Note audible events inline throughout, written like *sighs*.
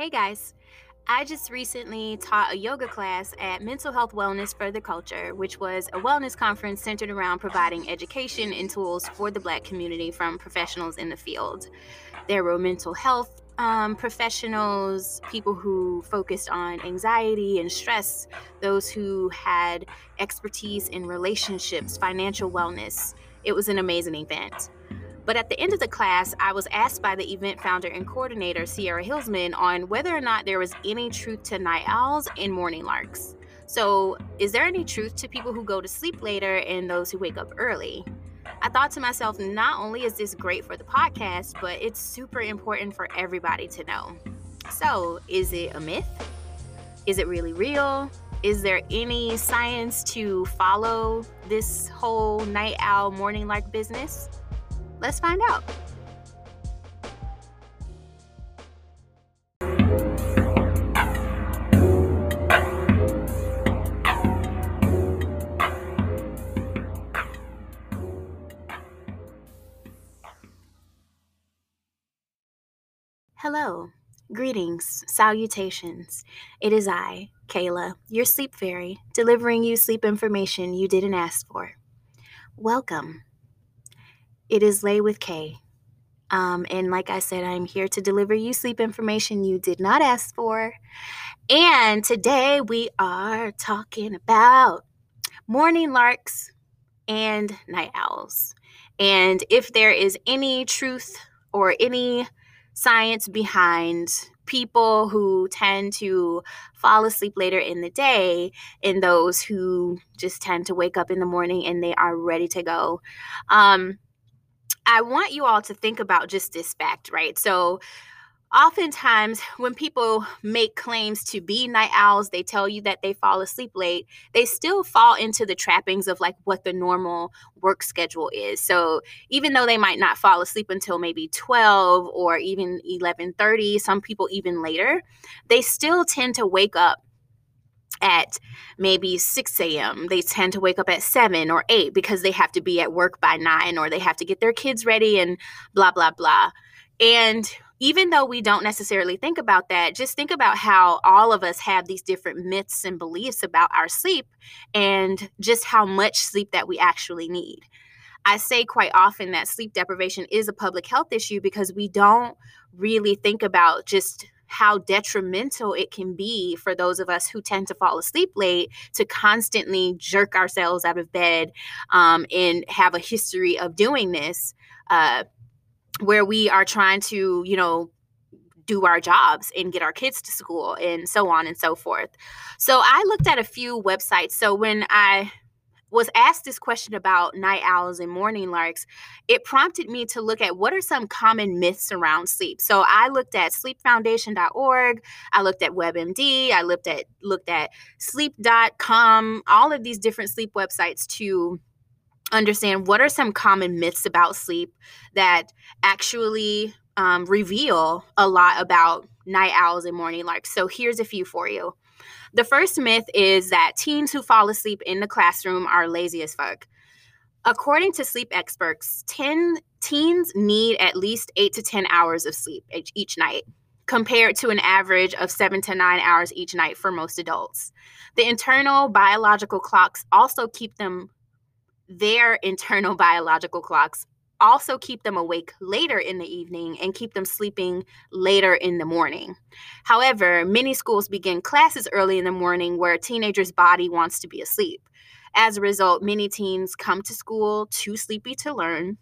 Hey guys, I just recently taught a yoga class at Mental Health Wellness for the Culture, which was a wellness conference centered around providing education and tools for the Black community from professionals in the field. There were mental health um, professionals, people who focused on anxiety and stress, those who had expertise in relationships, financial wellness. It was an amazing event. But at the end of the class, I was asked by the event founder and coordinator, Sierra Hillsman, on whether or not there was any truth to night owls and morning larks. So, is there any truth to people who go to sleep later and those who wake up early? I thought to myself, not only is this great for the podcast, but it's super important for everybody to know. So, is it a myth? Is it really real? Is there any science to follow this whole night owl morning lark business? Let's find out. Hello, greetings, salutations. It is I, Kayla, your sleep fairy, delivering you sleep information you didn't ask for. Welcome. It is Lay with K. Um, and like I said, I'm here to deliver you sleep information you did not ask for. And today we are talking about morning larks and night owls. And if there is any truth or any science behind people who tend to fall asleep later in the day and those who just tend to wake up in the morning and they are ready to go. Um, I want you all to think about just this fact, right? So, oftentimes when people make claims to be night owls they tell you that they fall asleep late they still fall into the trappings of like what the normal work schedule is so even though they might not fall asleep until maybe 12 or even 11:30 some people even later they still tend to wake up at maybe 6 a.m. They tend to wake up at 7 or 8 because they have to be at work by 9 or they have to get their kids ready and blah, blah, blah. And even though we don't necessarily think about that, just think about how all of us have these different myths and beliefs about our sleep and just how much sleep that we actually need. I say quite often that sleep deprivation is a public health issue because we don't really think about just how detrimental it can be for those of us who tend to fall asleep late to constantly jerk ourselves out of bed um, and have a history of doing this uh, where we are trying to, you know, do our jobs and get our kids to school and so on and so forth. So I looked at a few websites. So when I was asked this question about night owls and morning larks, it prompted me to look at what are some common myths around sleep. So I looked at sleepfoundation.org, I looked at WebMD, I looked at looked at sleep.com, all of these different sleep websites to understand what are some common myths about sleep that actually um, reveal a lot about night owls and morning larks. So here's a few for you. The first myth is that teens who fall asleep in the classroom are lazy as fuck. According to sleep experts, 10 teens need at least 8 to 10 hours of sleep each night compared to an average of 7 to 9 hours each night for most adults. The internal biological clocks also keep them their internal *laughs* biological clocks also keep them awake later in the evening and keep them sleeping later in the morning. However, many schools begin classes early in the morning where a teenager's body wants to be asleep. As a result, many teens come to school too sleepy to learn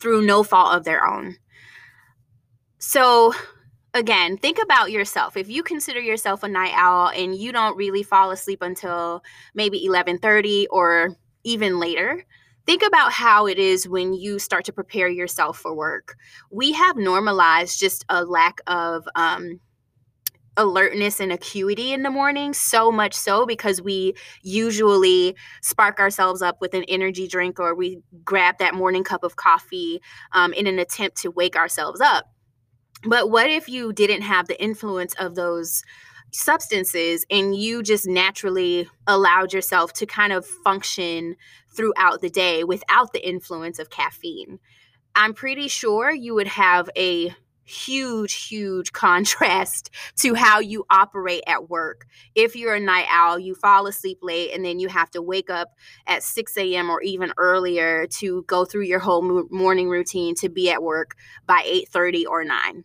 through no fault of their own. So, again, think about yourself. If you consider yourself a night owl and you don't really fall asleep until maybe 11:30 or even later, think about how it is when you start to prepare yourself for work. We have normalized just a lack of um, alertness and acuity in the morning, so much so because we usually spark ourselves up with an energy drink or we grab that morning cup of coffee um, in an attempt to wake ourselves up. But what if you didn't have the influence of those? Substances and you just naturally allowed yourself to kind of function throughout the day without the influence of caffeine. I'm pretty sure you would have a huge, huge *laughs* contrast to how you operate at work. If you're a night owl, you fall asleep late and then you have to wake up at 6 a.m. or even earlier to go through your whole morning routine to be at work by 8:30 or 9.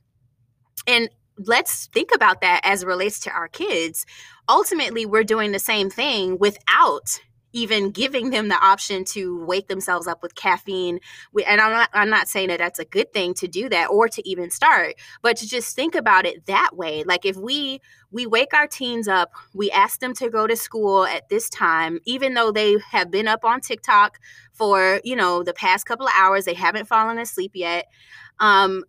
And let's think about that as relates to our kids. Ultimately, we're doing the same thing without even giving them the option to wake themselves up with caffeine and I'm not I'm not saying that that's a good thing to do that or to even start but to just think about it that way like if we we wake our teens up we ask them to go to school at this time even though they have been up on TikTok for you know the past couple of hours they haven't fallen asleep yet um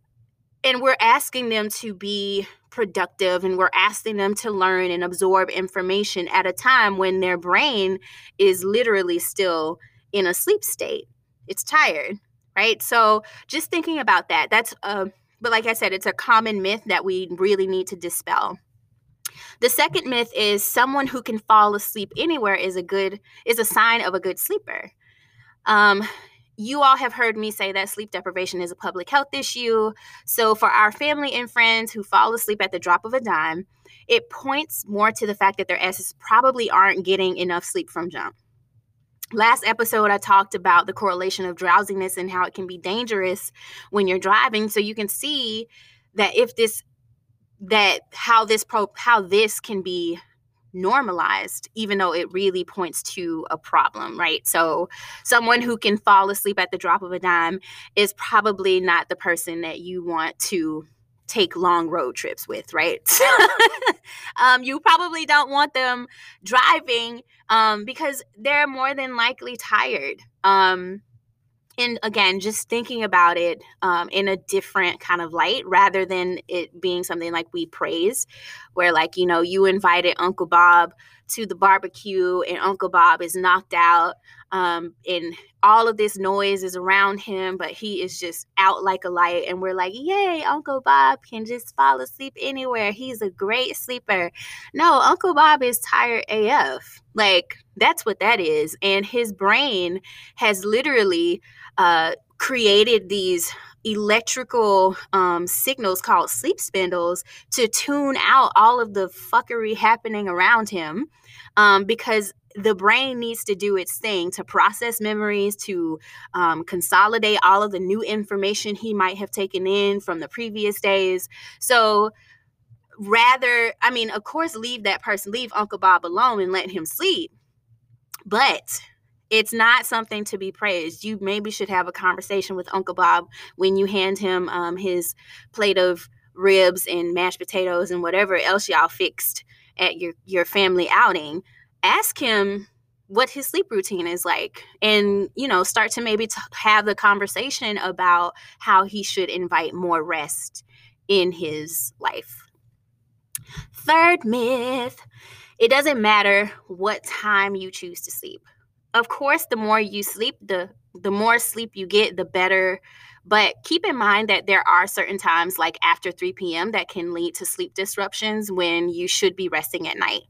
and we're asking them to be productive and we're asking them to learn and absorb information at a time when their brain is literally still in a sleep state. It's tired, right? So just thinking about that, that's a, but like I said, it's a common myth that we really need to dispel. The second myth is someone who can fall asleep anywhere is a good is a sign of a good sleeper. Um, you all have heard me say that sleep deprivation is a public health issue. So, for our family and friends who fall asleep at the drop of a dime, it points more to the fact that their asses probably aren't getting enough sleep from jump. Last episode, I talked about the correlation of drowsiness and how it can be dangerous when you're driving. So, you can see that if this that how this pro how this can be normalized, even though it really points to a problem, right? So, someone who can fall asleep at the drop of a dime is probably not the person that you want to take long road trips with, right? *laughs* um, you probably don't want them driving um, because they're more than likely tired. Um, and again just thinking about it um, in a different kind of light rather than it being something like we praise where like you know you invited uncle bob to the barbecue and uncle bob is knocked out um, and all of this noise is around him but he is just out like a light and we're like yay uncle bob can just fall asleep anywhere. He's a great sleeper. No uncle bob is tired af like that's what that is. And his brain has literally uh, created these electrical um, signals called sleep spindles to tune out all of the fuckery happening around him um, because the brain needs to do its thing to process memories, to um, consolidate all of the new information he might have taken in from the previous days. So, rather, I mean, of course, leave that person, leave Uncle Bob alone and let him sleep. But it's not something to be praised. You maybe should have a conversation with Uncle Bob when you hand him um, his plate of ribs and mashed potatoes and whatever else y'all fixed at your your family outing. Ask him what his sleep routine is like and you know start to maybe t- have the conversation about how he should invite more rest in his life third myth it doesn't matter what time you choose to sleep of course the more you sleep the the more sleep you get the better but keep in mind that there are certain times like after 3 p.m that can lead to sleep disruptions when you should be resting at night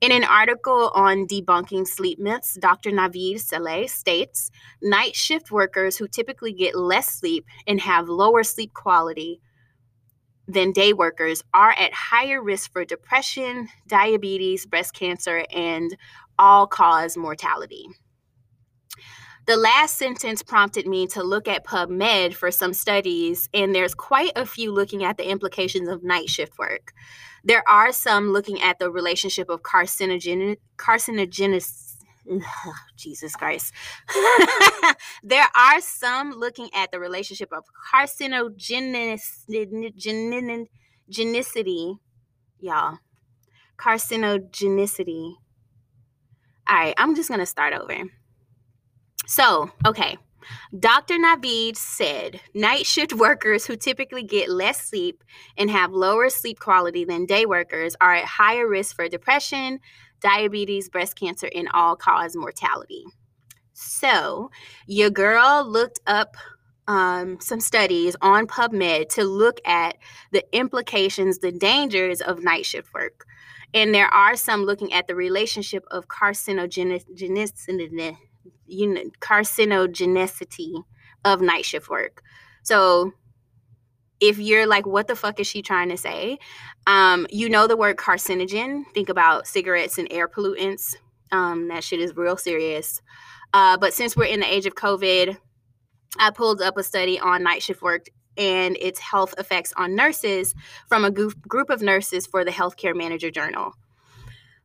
in an article on debunking sleep myths, Dr. Naveed Saleh states night shift workers who typically get less sleep and have lower sleep quality than day workers are at higher risk for depression, diabetes, breast cancer, and all cause mortality. The last sentence prompted me to look at PubMed for some studies, and there's quite a few looking at the implications of night shift work. There are some looking at the relationship of carcinogen carcinogenicity *sighs* Jesus Christ. *laughs* there are some looking at the relationship of carcinogenicity, y'all. Carcinogenicity all right, I'm just going to start over. So, okay. Dr. Naveed said night shift *laughs* workers who typically get less sleep and have lower sleep quality than day workers are at higher risk for depression, diabetes, breast cancer, and all cause mortality. So, your girl looked up um, some studies on PubMed to look at the implications, the dangers of night shift work. And there are some looking at the relationship of carcinogenicity, carcinogenicity of night shift work. So if you're like, what the fuck is she trying to say? Um, you know the word carcinogen. Think about cigarettes and air pollutants. Um, that shit is real serious. Uh, but since we're in the age of COVID, I pulled up a study on night shift work and its health effects on nurses from a group of nurses for the Healthcare Manager Journal.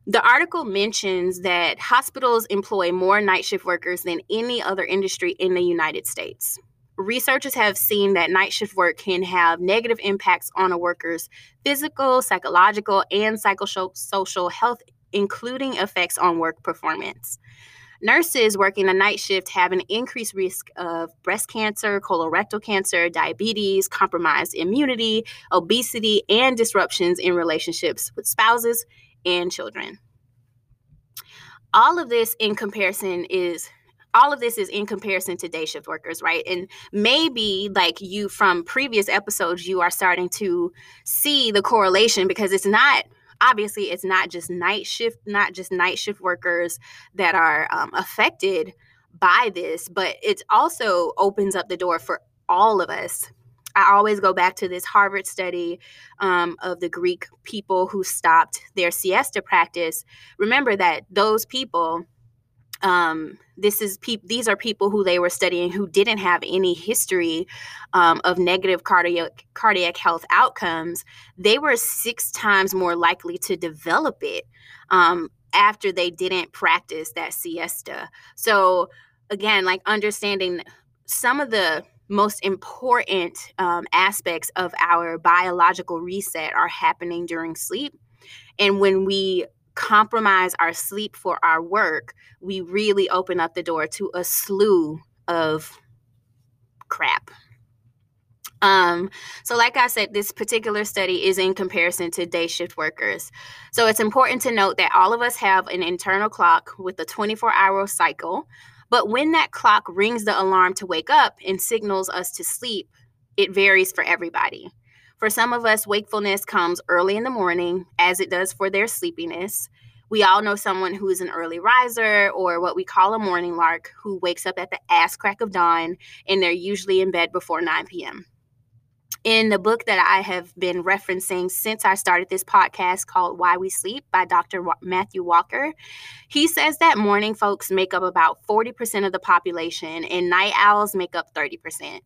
The article mentions that hospitals employ more night shift workers than any other industry in the United States. Researchers have seen that night shift work can have negative impacts on a worker's physical, psychological, and psychosocial health, including effects on work performance. Nurses working a night shift have an increased risk of breast cancer, colorectal cancer, diabetes, compromised immunity, obesity, and disruptions in relationships with spouses and children. All of this in comparison is all of this is in comparison to day shift workers, right? And maybe like you from previous episodes, you are starting to see the correlation because it's not obviously it's not just night shift, not just night shift workers that are um, affected by this, but it also opens up the door for all of us I always go back to this Harvard study um, of the Greek people who stopped their siesta practice. Remember that those people, um, this is pe- these are people who they were studying who didn't have any history um, of negative cardiac cardiac health outcomes. They were six times more likely to develop it um, after they didn't practice that siesta. So again, like understanding some of the most important um, aspects of our biological reset are happening during sleep. And when we compromise our sleep for our work, we really open up the door to a slew of crap. Um, so, like I said, this particular study is in comparison to day shift workers. So, it's important to note that all of us have an internal clock with a 24 hour cycle. But when that clock rings the alarm to wake up and signals us to sleep, it varies for everybody. For some of us, wakefulness comes early in the morning, as it does for their sleepiness. We all know someone who is an early riser or what we call a morning lark who wakes up at the ass crack of dawn and they're usually in bed before 9 p.m in the book that I have been referencing since I started this podcast called Why We Sleep by Dr. Matthew Walker, he says that morning folks make up about 40% of the population and night owls make up 30%.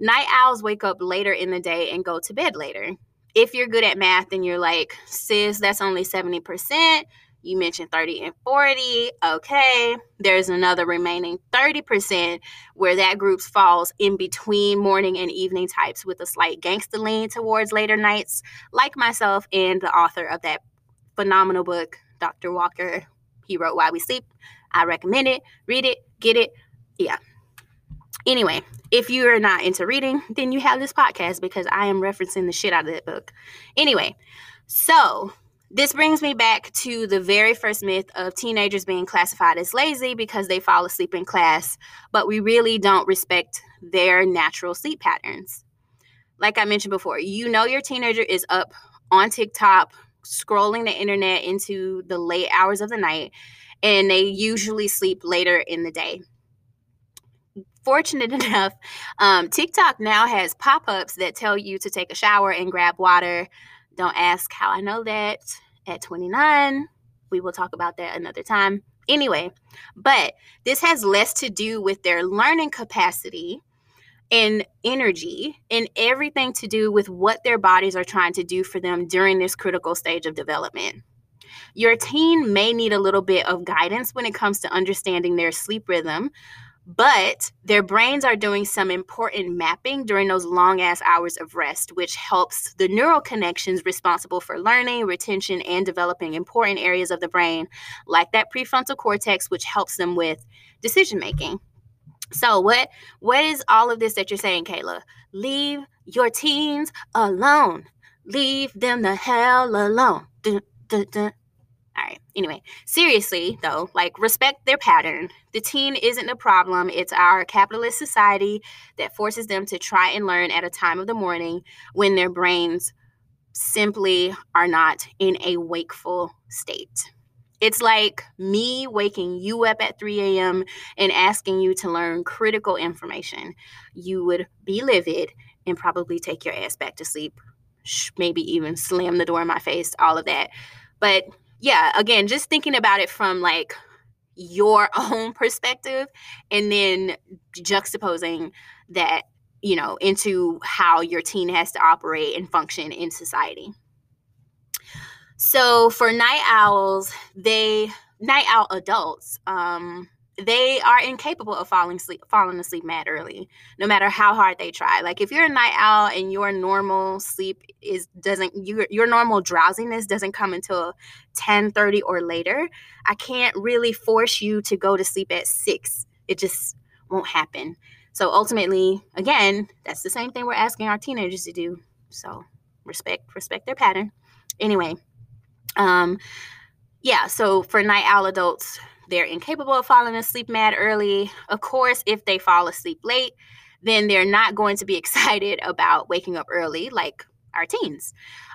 Night owls wake up later in the day and go to bed later. If you're good at math and you're like, sis, that's only 70%, you mentioned 30 and 40. Okay. There's another remaining 30% where that group falls in between morning and evening types with a slight gangster lean towards later nights, like myself and the author of that phenomenal book, Dr. Walker. He wrote Why We Sleep. I recommend it. Read it, get it. Yeah. Anyway, if you're not into reading, then you have this podcast because I am referencing the shit out of that book. Anyway, so this brings me back to the very first myth of teenagers being classified as lazy because they fall asleep in class, but we really don't respect their natural sleep patterns. Like I mentioned before, you know your teenager is up on TikTok, scrolling the internet into the late hours of the night, and they usually sleep later in the day. Fortunate *laughs* enough, um, TikTok now has pop ups that tell you to take a shower and grab water don't ask how I know that at 29. We will talk about that another time. Anyway, but this has less to do with their learning capacity and energy and everything to do with what their bodies are trying to do for them during this critical stage of development. Your teen may need a little bit of guidance when it comes to understanding their sleep rhythm, but their brains are doing some important mapping during those long ass hours of rest, which helps the neural connections responsible for learning, retention, and developing important areas of the brain, like that prefrontal cortex, which helps them with decision making. So, what what is all of this that you're saying, Kayla? Leave your teens alone. Leave them the hell alone. Dun, dun, dun. All right. Anyway, seriously, though, like respect their pattern. The teen isn't a problem. It's our capitalist society that forces them to try and learn at a time of the morning when their brains simply are not in a wakeful state. It's like me waking you up at 3 a.m. and asking you to learn critical information. You would be livid and probably take your ass back to sleep. Maybe even slam the door in my face, all of that. But yeah, again, just thinking about it from like your *laughs* own perspective and then juxtaposing that, you know, into how your teen has to operate and function in society. So for night owls, they night owl adults, um, they are incapable of falling asleep falling asleep mad early no matter how hard they try. Like if you're a night owl and your normal sleep is doesn't your, your normal drowsiness doesn't come until 10 30 or later i can't really force you to go to sleep at 6 it just won't happen. So ultimately again that's the same thing we're asking our teenagers to do. So respect respect their pattern. Anyway um yeah so for night owl adults they're incapable of falling asleep mad early. Of course, if they fall asleep late, then they're not going to be *laughs* excited about waking up early like our teens.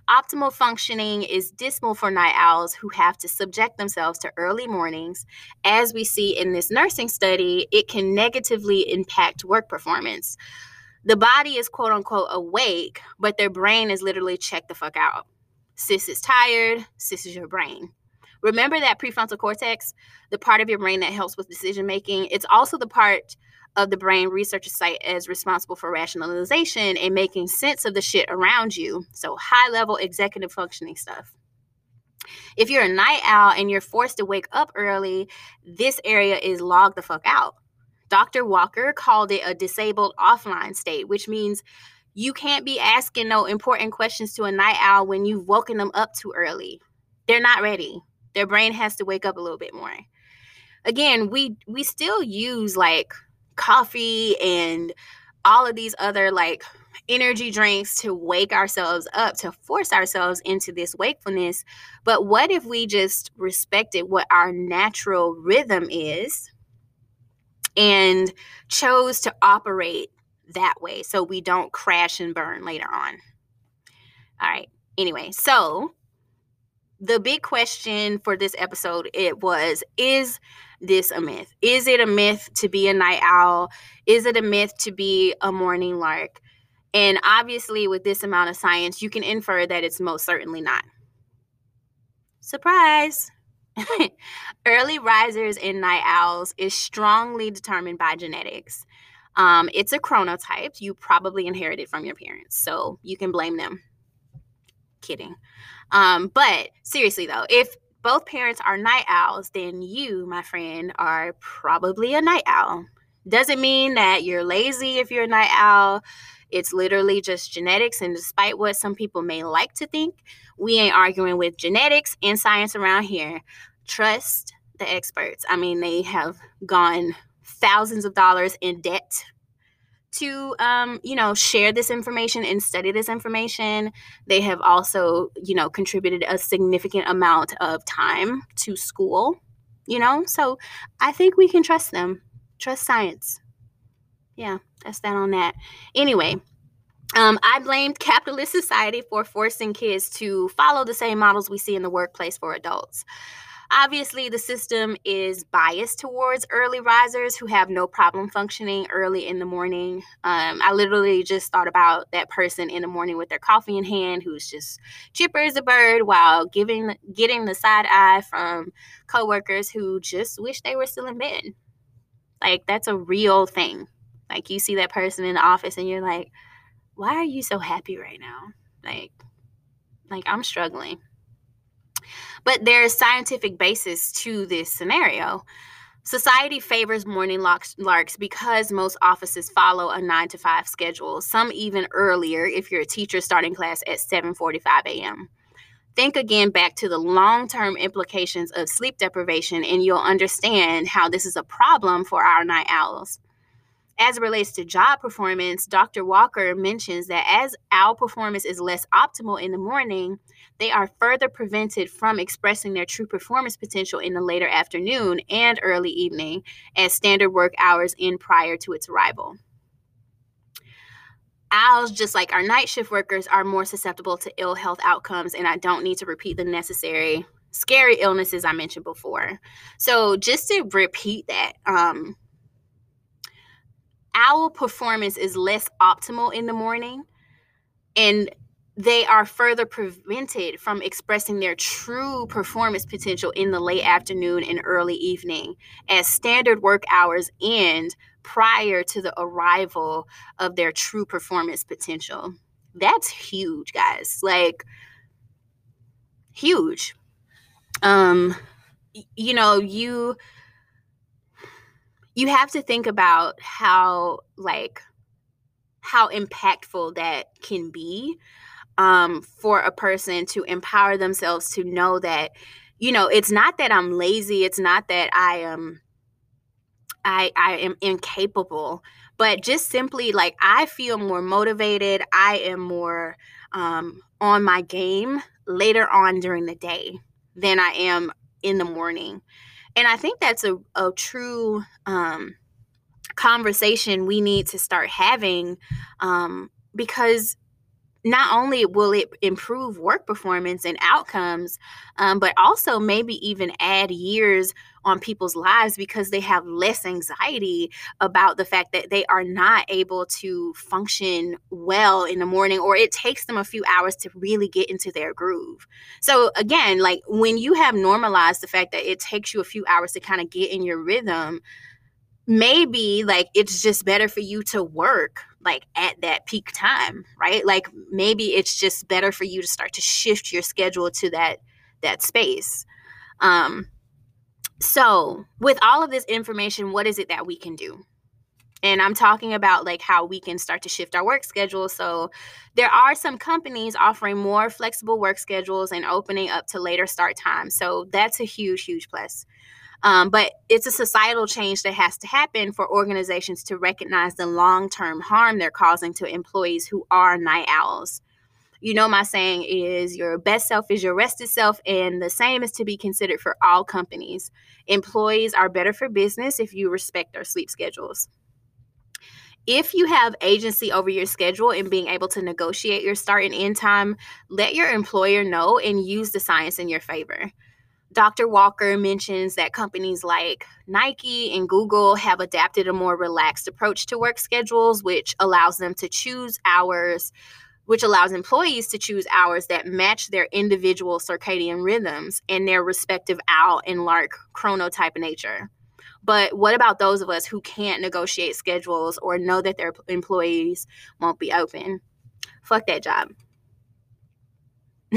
Optimal functioning is dismal for night owls who have to subject themselves to early mornings. As we see in this nursing study, it can negatively impact work performance. The body is quote unquote awake, but their brain is literally checked the fuck out. Sis is tired, sis is your brain. Remember that prefrontal cortex, the part of your brain that helps with decision making. It's also the part of the brain researchers cite as responsible for rationalization and making sense of the shit around you. So, high level executive functioning stuff. If you're a night owl and you're forced to wake up early, this area is logged the fuck out. Dr. Walker called it a disabled offline state, which means you can't be asking no important questions to a night owl when you've woken them up too early. They're not ready their brain has to wake up a little bit more. Again we we still use like coffee and all of these other like energy drinks to wake ourselves up to force ourselves into this wakefulness. But what if we just respected what our natural rhythm is and chose to operate that way so we don't crash and burn later on? All right. Anyway so the big question for this episode it was is this a myth? Is it a myth to be a night owl? Is it a myth to be a morning lark? And obviously with this amount of science you can infer that it's most certainly not. Surprise! *laughs* Early risers and night owls is strongly determined by genetics. Um, it's a chronotype. You probably inherited from your parents so you can blame them. Kidding um, but seriously though, if both parents are night owls, then you, my friend, are probably a night owl. Doesn't mean that you're lazy if you're a night owl. It's literally just genetics. And despite what some people may like to think, we ain't arguing with genetics and science around here. Trust the experts. I mean, they have gone thousands of dollars in debt to um, you know share this information and study this information. They have also you know contributed a significant amount of time to school you know? So i think we can trust them. Trust science. Yeah that's that on that. Anyway um, I blamed capitalist society for forcing kids to follow the same models we see in the workplace for adults. Obviously, the system is biased towards early risers who have no problem functioning early in the morning. Um, I literally just thought about that person in the morning with their coffee in hand who's just chipper as a bird while giving getting the side eye from coworkers who just wish they were still in bed. Like that's a real thing. Like you see that person in the office and you're like, why are you so happy right now? Like, like I'm struggling. But there's scientific basis to this scenario. Society favors morning larks because most offices follow a 9 to 5 schedule, some even earlier if you're a teacher starting class at 7:45 a.m. Think again back to the long-term implications of sleep deprivation and you'll understand how this is a problem for our night owls. As it relates to job performance, Dr. Walker mentions that as owl performance is less optimal in the morning, they are further prevented from expressing their true performance potential in the later afternoon and early evening as standard work hours end prior to its arrival. Owls, just like our night shift workers, are more susceptible to ill health outcomes, and I don't need to repeat the necessary scary illnesses I mentioned before. So, just to repeat that, um, owl performance is less optimal in the morning and they are further prevented from expressing their true performance potential in the late afternoon and early evening as standard work hours end prior to the arrival of their true performance potential. That's huge, guys. Like huge. Um you know, you you have to think about how like how impactful that can be um, for a person to empower themselves to know that you know it's not that i'm lazy it's not that i am i i am incapable but just simply like i feel more motivated i am more um, on my game later on during the day than i am in the morning and i think that's a, a true um, conversation we need to start having um, because not only will it improve work performance and outcomes, um, but also maybe even add years on people's lives because they have less anxiety about the fact that they are not able to function well in the morning or it takes them a few hours to really get into their groove. So, again, like when you have normalized the fact that it takes you a few hours to kind of get in your rhythm, maybe like it's just better for you to work like at that peak time right? Like maybe it's just better for you to start to shift your schedule to that that space. Um so with all of this information what is it that we can do? And i'm talking about like how we can start to shift our work schedule. So there are some companies offering more flexible work schedules and opening up to later start times. So that's a huge huge plus um, but it's a societal change that has to happen for organizations to recognize the long term harm they're causing to employees who are night owls. You know, my saying is your best self is your rested self, and the same is to be considered for all companies. Employees are better for business if you respect their sleep schedules. If you have agency over your schedule and being able to negotiate your start and end time, let your employer know and use the science in your favor. Dr. Walker mentions that companies like Nike and Google have adapted a more relaxed approach to work schedules, which allows them to choose hours, which allows employees to choose hours that match their individual circadian rhythms and their respective owl and lark chronotype nature. But what about those of us who can't negotiate schedules or know that their employees won't be open? Fuck that job.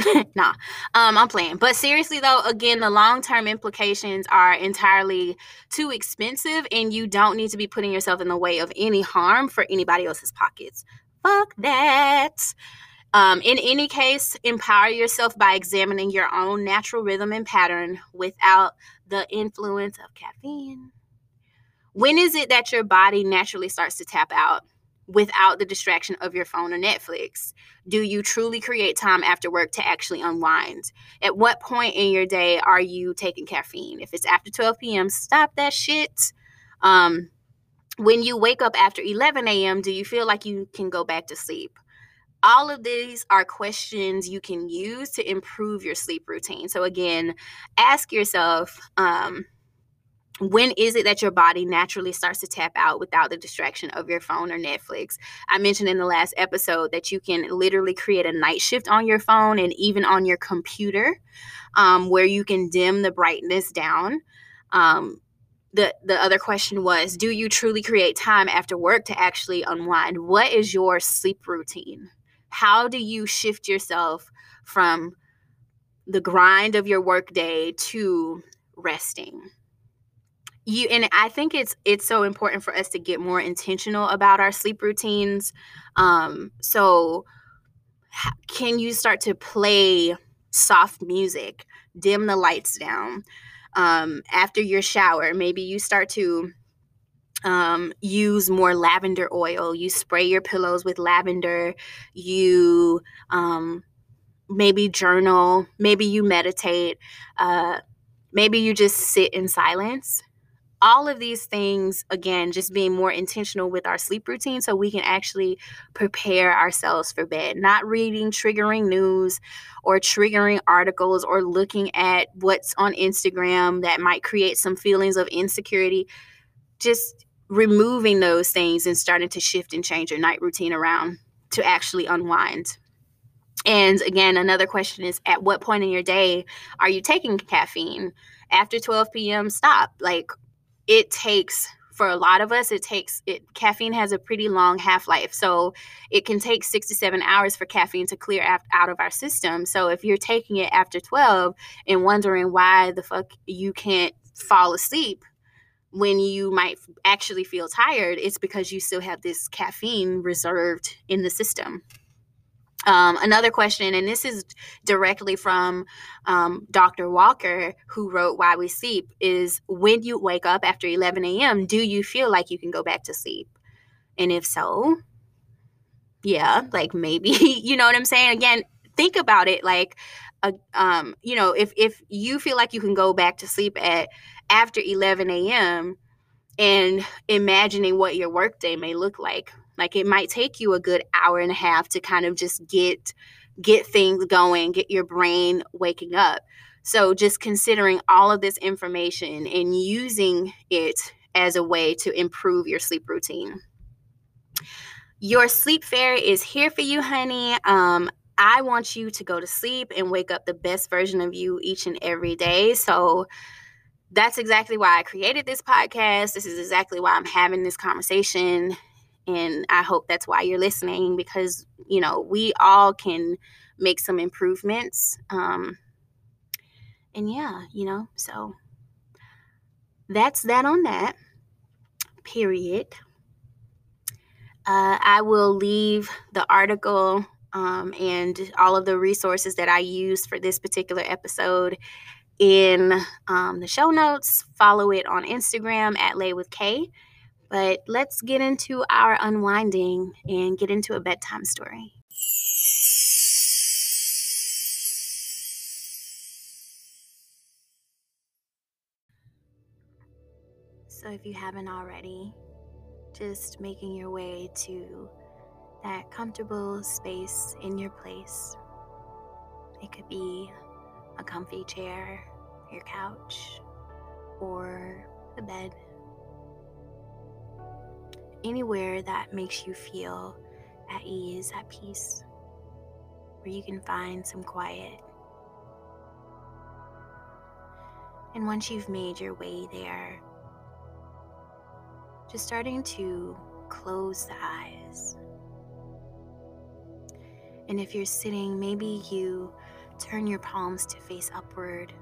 *laughs* nah, um, I'm playing. But seriously, though, again, the long term implications are entirely too expensive, and you don't need to be putting yourself in the way of any harm for anybody else's pockets. Fuck that. Um, in any case, empower yourself by examining your own natural rhythm and pattern without the influence of caffeine. When is it that your body naturally starts to tap out? Without the distraction of your phone or Netflix? Do you truly create time after work to actually unwind? At what point in your day are you taking caffeine? If it's after 12 p.m., stop that shit. Um, when you wake up after 11 a.m., do you feel like you can go back to sleep? All of these are questions you can use to improve your sleep routine. So, again, ask yourself, um, when is it that your body naturally starts to tap out without the distraction of your phone or Netflix? I mentioned in the last episode that you can literally create a night shift on your phone and even on your computer um, where you can dim the brightness down. Um, the, the other question was Do you truly create time after work to actually unwind? What is your sleep routine? How do you shift yourself from the grind of your workday to resting? You and i think it's it's so important for us to get more intentional about our sleep routines um so can you start to play soft music dim the lights down um after your shower maybe you start to um, use more lavender oil. You spray your pillows with lavender. You um, maybe journal. Maybe you meditate. Uh, maybe you just sit in silence all of these things again just being more intentional with our sleep routine so we can actually prepare ourselves for bed not reading triggering news or triggering articles or looking at what's on instagram that might create some feelings of insecurity just removing those things and starting to shift and change your night routine around to actually unwind. And again, another question is at what point in your day are you taking caffeine? After 12 p.m., stop. Like it takes for a lot of us it takes it caffeine has a pretty long half-life so it can take six to seven hours for caffeine to clear out of our system so if you're taking it after 12 and wondering why the fuck you can't fall asleep when you might actually feel tired, it's because you still have this caffeine reserved in the system. Um, another question, and this is directly from um, Dr. Walker, who wrote Why We Sleep, is when you wake up after 11 a.m., do you feel like you can go back to sleep? And if so, yeah, like maybe, *laughs* you know what I'm saying? Again, think about it like, uh, um, you know, if if you feel like you can go back to sleep at after 11 a.m. and imagining what your workday may look like. Like it might take you a good hour and a half to kind of just get get things going, get your brain waking up. So just considering all of this information and using it as a way to improve your sleep routine. Your sleep fairy is here for you, honey. Um, I want you to go to sleep and wake up the best version of you each and every day. So that's exactly why I created this podcast. This is exactly why I'm having this conversation. And I hope that's why you're listening because, you know, we all can make some improvements. Um, and yeah, you know, so that's that on that. Period. Uh, I will leave the article um, and all of the resources that I used for this particular episode in um, the show notes. Follow it on Instagram at Lay with K. But let's get into our unwinding and get into a bedtime story. So, if you haven't already, just making your way to that comfortable space in your place. It could be a comfy chair, your couch, or the bed. Anywhere that makes you feel at ease, at peace, where you can find some quiet. And once you've made your way there, just starting to close the eyes. And if you're sitting, maybe you Turn your palms to face upward.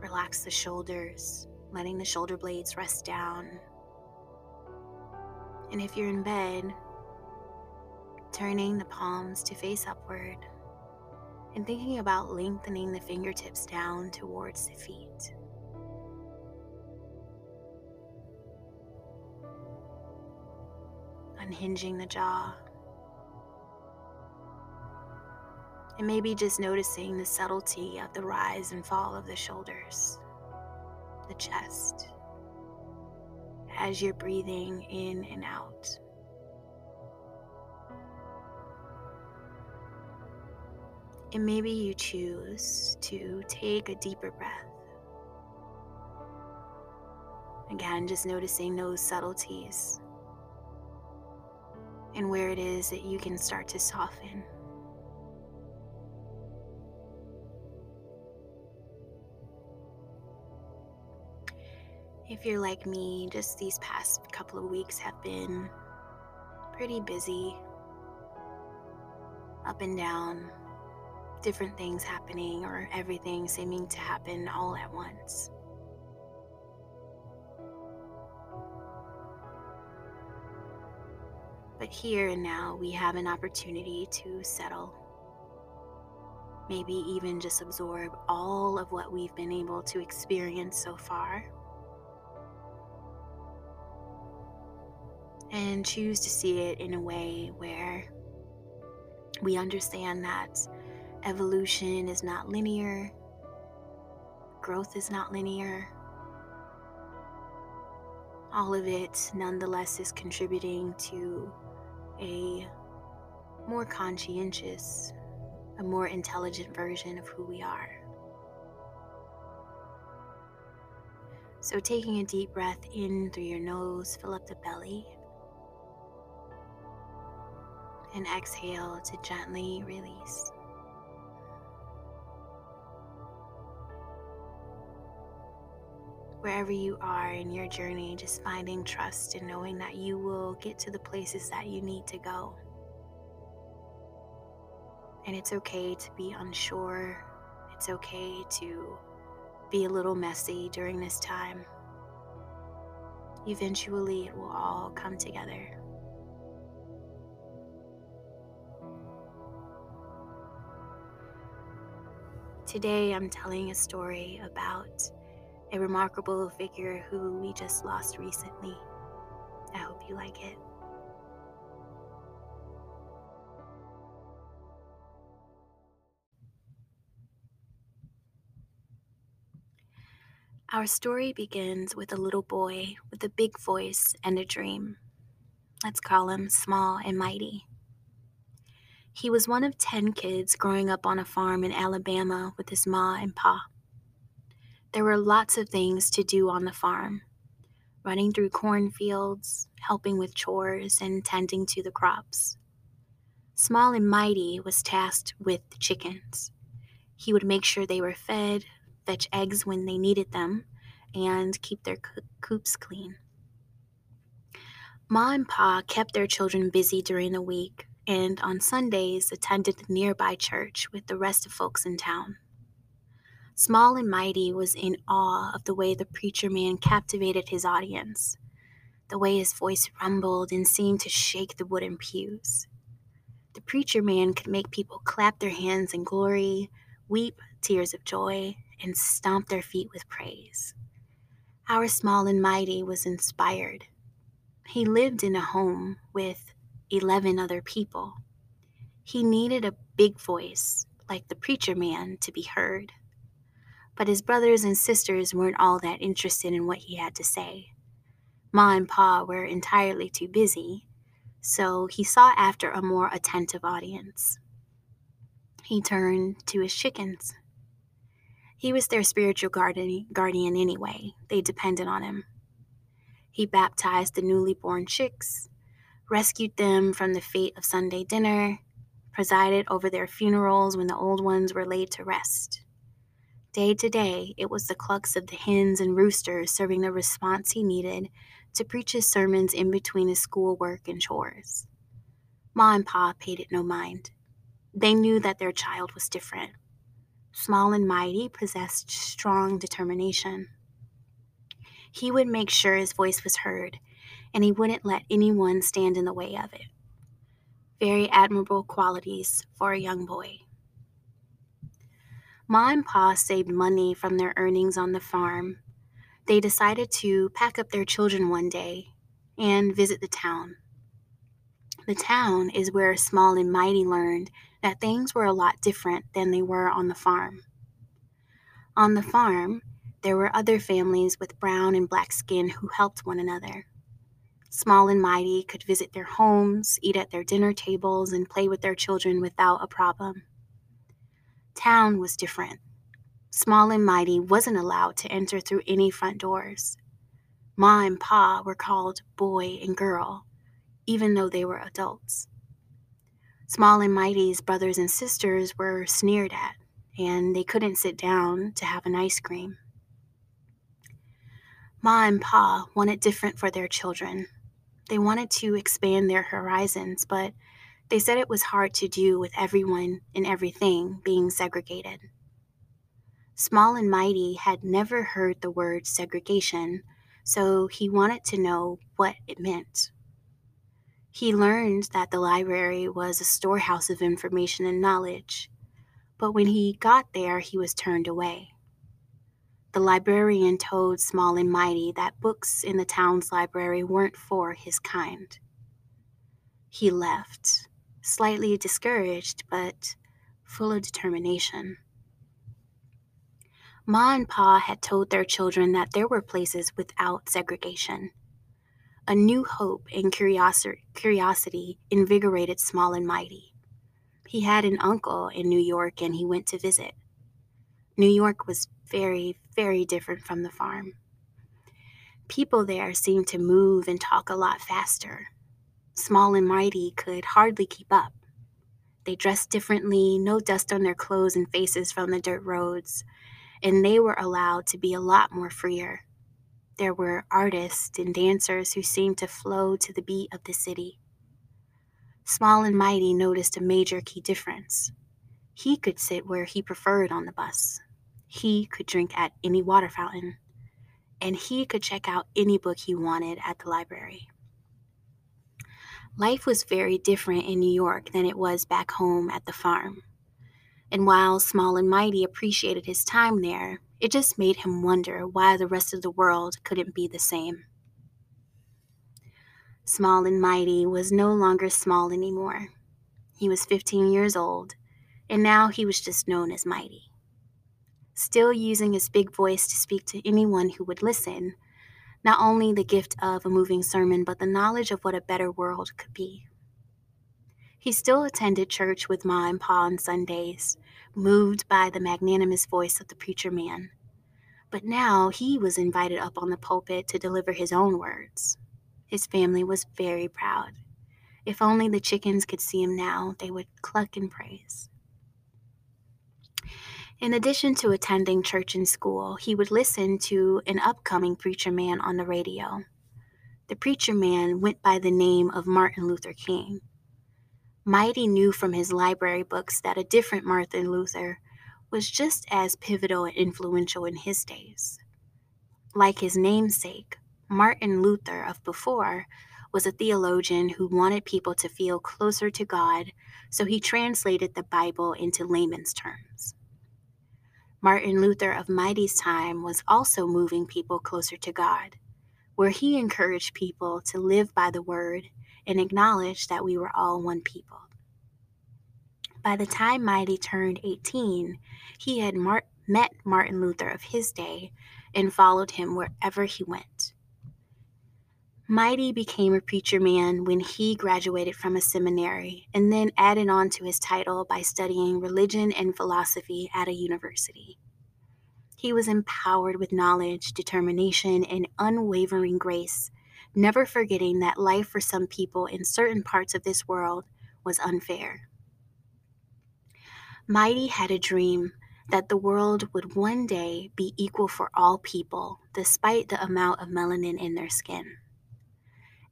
Relax the shoulders, letting the shoulder blades rest down. And if you're in bed, turning the palms to face upward and thinking about lengthening the fingertips down towards the feet. Unhinging the jaw. and maybe just noticing the subtlety of the rise and fall of the shoulders, the chest, as you're breathing in and out. And maybe you choose to take a deeper breath. Again, just noticing those subtleties and where it is that you can start to soften. If you're like me, just these past couple of weeks have been pretty busy, up and down, different things happening, or everything seeming to happen all at once. But here and now, we have an opportunity to settle. Maybe even just absorb all of what we've been able to experience so far. And choose to see it in a way where we understand that evolution is not linear, growth is not linear. All of it, nonetheless, is contributing to a more conscientious, a more intelligent version of who we are. So, taking a deep breath in through your nose, fill up the belly, and exhale to gently release. Wherever you are in your journey, just finding trust and knowing that you will get to the places that you need to go. And it's okay to be unsure. It's okay to be a little messy during this time. Eventually, it will all come together. Today, I'm telling a story about a remarkable figure who we just lost recently. I hope you like it. Our story begins with a little boy with a big voice and a dream. Let's call him Small and Mighty. He was one of 10 kids growing up on a farm in Alabama with his ma and pa. There were lots of things to do on the farm running through cornfields, helping with chores, and tending to the crops. Small and Mighty was tasked with the chickens. He would make sure they were fed, fetch eggs when they needed them, and keep their coops clean. Ma and Pa kept their children busy during the week and on Sundays attended the nearby church with the rest of folks in town. Small and Mighty was in awe of the way the preacher man captivated his audience, the way his voice rumbled and seemed to shake the wooden pews. The preacher man could make people clap their hands in glory, weep tears of joy, and stomp their feet with praise. Our small and mighty was inspired. He lived in a home with 11 other people. He needed a big voice, like the preacher man, to be heard. But his brothers and sisters weren't all that interested in what he had to say. Ma and Pa were entirely too busy, so he sought after a more attentive audience. He turned to his chickens. He was their spiritual guardian, guardian anyway. They depended on him. He baptized the newly born chicks, rescued them from the fate of Sunday dinner, presided over their funerals when the old ones were laid to rest. Day to day, it was the clucks of the hens and roosters serving the response he needed to preach his sermons in between his schoolwork and chores. Ma and Pa paid it no mind. They knew that their child was different small and mighty, possessed strong determination. He would make sure his voice was heard, and he wouldn't let anyone stand in the way of it. Very admirable qualities for a young boy. Ma and Pa saved money from their earnings on the farm. They decided to pack up their children one day and visit the town. The town is where Small and Mighty learned that things were a lot different than they were on the farm. On the farm, there were other families with brown and black skin who helped one another. Small and mighty could visit their homes, eat at their dinner tables, and play with their children without a problem. Town was different. Small and mighty wasn't allowed to enter through any front doors. Ma and Pa were called boy and girl, even though they were adults. Small and Mighty's brothers and sisters were sneered at, and they couldn't sit down to have an ice cream. Ma and Pa wanted different for their children. They wanted to expand their horizons, but they said it was hard to do with everyone and everything being segregated. Small and Mighty had never heard the word segregation, so he wanted to know what it meant. He learned that the library was a storehouse of information and knowledge, but when he got there, he was turned away. The librarian told Small and Mighty that books in the town's library weren't for his kind. He left, slightly discouraged, but full of determination. Ma and Pa had told their children that there were places without segregation a new hope and curiosity invigorated Small and Mighty. He had an uncle in New York and he went to visit. New York was very, very different from the farm. People there seemed to move and talk a lot faster. Small and mighty could hardly keep up. They dressed differently, no dust on their clothes and faces from the dirt roads, and they were allowed to be a lot more freer. There were artists and dancers who seemed to flow to the beat of the city. Small and Mighty noticed a major key difference. He could sit where he preferred on the bus. He could drink at any water fountain. And he could check out any book he wanted at the library. Life was very different in New York than it was back home at the farm. And while Small and Mighty appreciated his time there, it just made him wonder why the rest of the world couldn't be the same. Small and Mighty was no longer small anymore. He was 15 years old, and now he was just known as Mighty. Still using his big voice to speak to anyone who would listen, not only the gift of a moving sermon, but the knowledge of what a better world could be. He still attended church with Ma and Pa on Sundays, moved by the magnanimous voice of the preacher man. But now he was invited up on the pulpit to deliver his own words. His family was very proud. If only the chickens could see him now, they would cluck in praise. In addition to attending church and school, he would listen to an upcoming preacher man on the radio. The preacher man went by the name of Martin Luther King. Mighty knew from his library books that a different Martin Luther was just as pivotal and influential in his days. Like his namesake, Martin Luther of before was a theologian who wanted people to feel closer to God, so he translated the Bible into layman's terms. Martin Luther of Mighty's time was also moving people closer to God, where he encouraged people to live by the word and acknowledged that we were all one people. By the time Mighty turned 18, he had mar- met Martin Luther of his day and followed him wherever he went. Mighty became a preacher man when he graduated from a seminary and then added on to his title by studying religion and philosophy at a university. He was empowered with knowledge, determination, and unwavering grace never forgetting that life for some people in certain parts of this world was unfair. Mighty had a dream that the world would one day be equal for all people, despite the amount of melanin in their skin.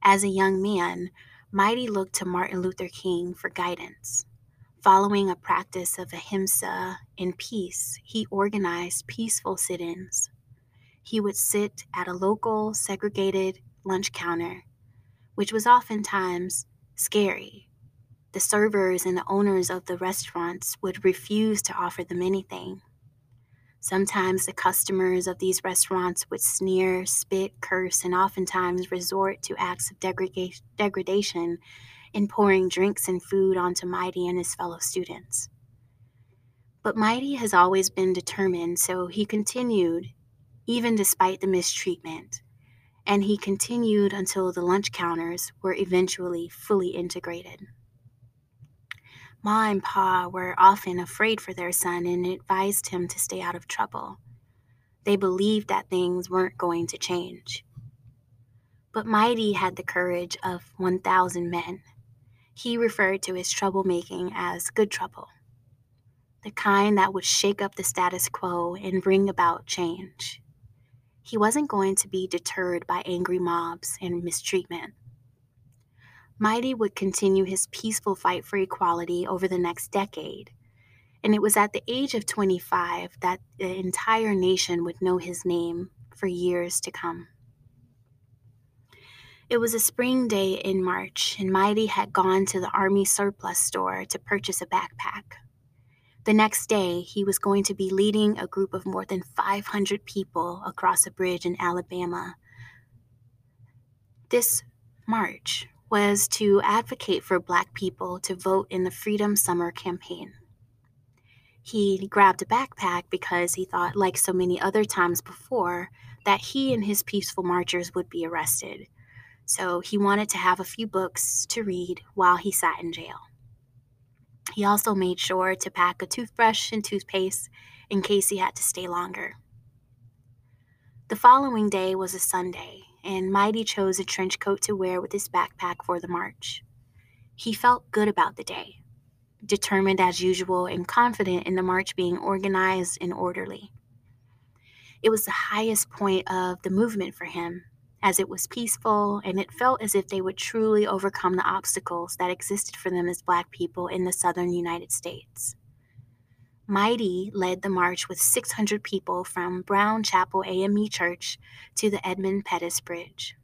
As a young man, Mighty looked to Martin Luther King for guidance. Following a practice of ahimsa in peace, he organized peaceful sit ins. He would sit at a local segregated lunch counter, which was oftentimes scary. The servers and the owners of the restaurants would refuse to offer them anything. Sometimes the customers of these restaurants would sneer, spit, curse, and oftentimes resort to acts of degrada- degradation in pouring drinks and food onto Mighty and his fellow students. But Mighty has always been determined, so he continued, even despite the mistreatment, and he continued until the lunch counters were eventually fully integrated. Ma and Pa were often afraid for their son and advised him to stay out of trouble. They believed that things weren't going to change. But Mighty had the courage of 1,000 men. He referred to his troublemaking as good trouble, the kind that would shake up the status quo and bring about change. He wasn't going to be deterred by angry mobs and mistreatment. Mighty would continue his peaceful fight for equality over the next decade. And it was at the age of 25 that the entire nation would know his name for years to come. It was a spring day in March, and Mighty had gone to the Army surplus store to purchase a backpack. The next day, he was going to be leading a group of more than 500 people across a bridge in Alabama. This march was to advocate for Black people to vote in the Freedom Summer campaign. He grabbed a backpack because he thought, like so many other times before, that he and his peaceful marchers would be arrested. So he wanted to have a few books to read while he sat in jail. He also made sure to pack a toothbrush and toothpaste in case he had to stay longer. The following day was a Sunday, and Mighty chose a trench coat to wear with his backpack for the march. He felt good about the day, determined as usual and confident in the march being organized and orderly. It was the highest point of the movement for him, as it was peaceful and it felt as if they would truly overcome the obstacles that existed for them as Black people in the southern United States. Mighty led the march with 600 people from Brown Chapel AME Church to the Edmund Pettus Bridge.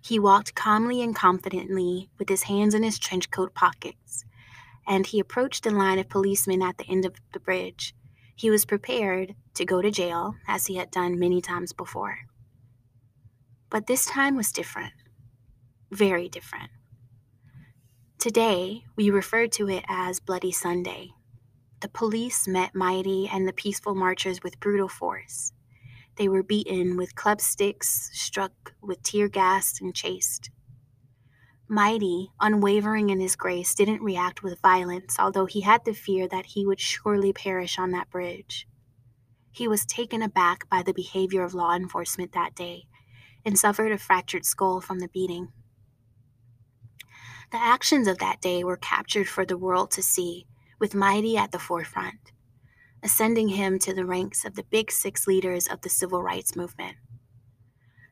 He walked calmly and confidently with his hands in his trench coat pockets, and he approached a line of policemen at the end of the bridge. He was prepared to go to jail, as he had done many times before. But this time was different, very different. Today, we refer to it as Bloody Sunday. The police met Mighty and the peaceful marchers with brutal force. They were beaten with club sticks, struck with tear gas, and chased. Mighty, unwavering in his grace, didn't react with violence, although he had the fear that he would surely perish on that bridge. He was taken aback by the behavior of law enforcement that day and suffered a fractured skull from the beating. The actions of that day were captured for the world to see, with Mighty at the forefront, ascending him to the ranks of the big six leaders of the civil rights movement.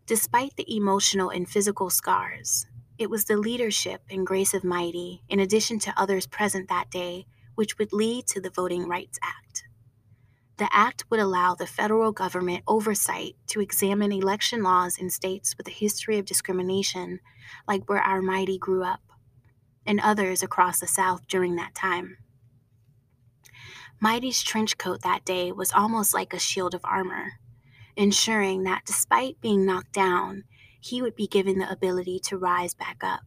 Despite the emotional and physical scars, it was the leadership and grace of Mighty, in addition to others present that day, which would lead to the Voting Rights Act. The act would allow the federal government oversight to examine election laws in states with a history of discrimination, like where our mighty grew up, and others across the South during that time. Mighty's trench coat that day was almost like a shield of armor, ensuring that despite being knocked down, he would be given the ability to rise back up.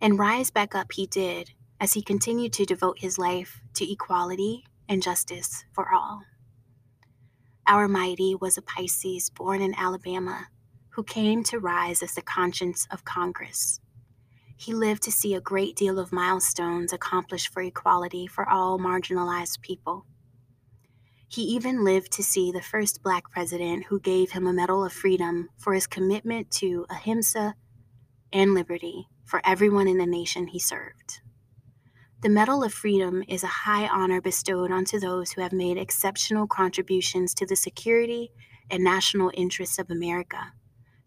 And rise back up he did as he continued to devote his life to equality and justice for all. Our mighty was a Pisces born in Alabama who came to rise as the conscience of Congress. He lived to see a great deal of milestones accomplished for equality for all marginalized people. He even lived to see the first black president who gave him a Medal of Freedom for his commitment to ahimsa and liberty for everyone in the nation he served. The Medal of Freedom is a high honor bestowed onto those who have made exceptional contributions to the security and national interests of America,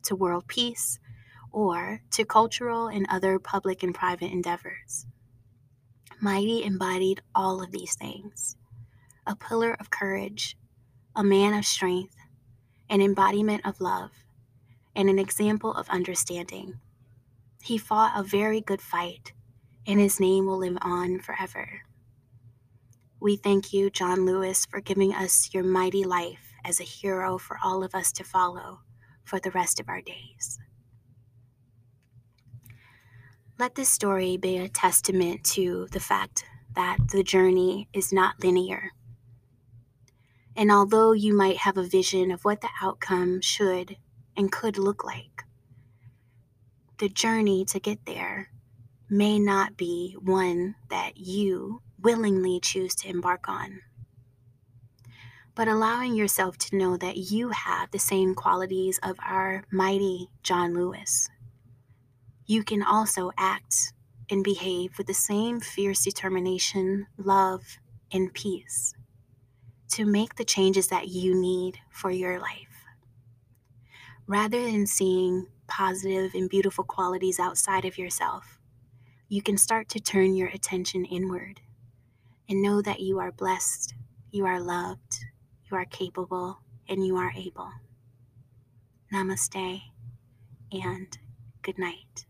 to world peace, or to cultural and other public and private endeavors. Mighty embodied all of these things a pillar of courage, a man of strength, an embodiment of love, and an example of understanding. He fought a very good fight and his name will live on forever. We thank you, John Lewis, for giving us your mighty life as a hero for all of us to follow for the rest of our days. Let this story be a testament to the fact that the journey is not linear. And although you might have a vision of what the outcome should and could look like, the journey to get there may not be one that you willingly choose to embark on. But allowing yourself to know that you have the same qualities of our mighty John Lewis. You can also act and behave with the same fierce determination, love, and peace to make the changes that you need for your life. Rather than seeing positive and beautiful qualities outside of yourself, you can start to turn your attention inward and know that you are blessed, you are loved, you are capable, and you are able. Namaste and good night.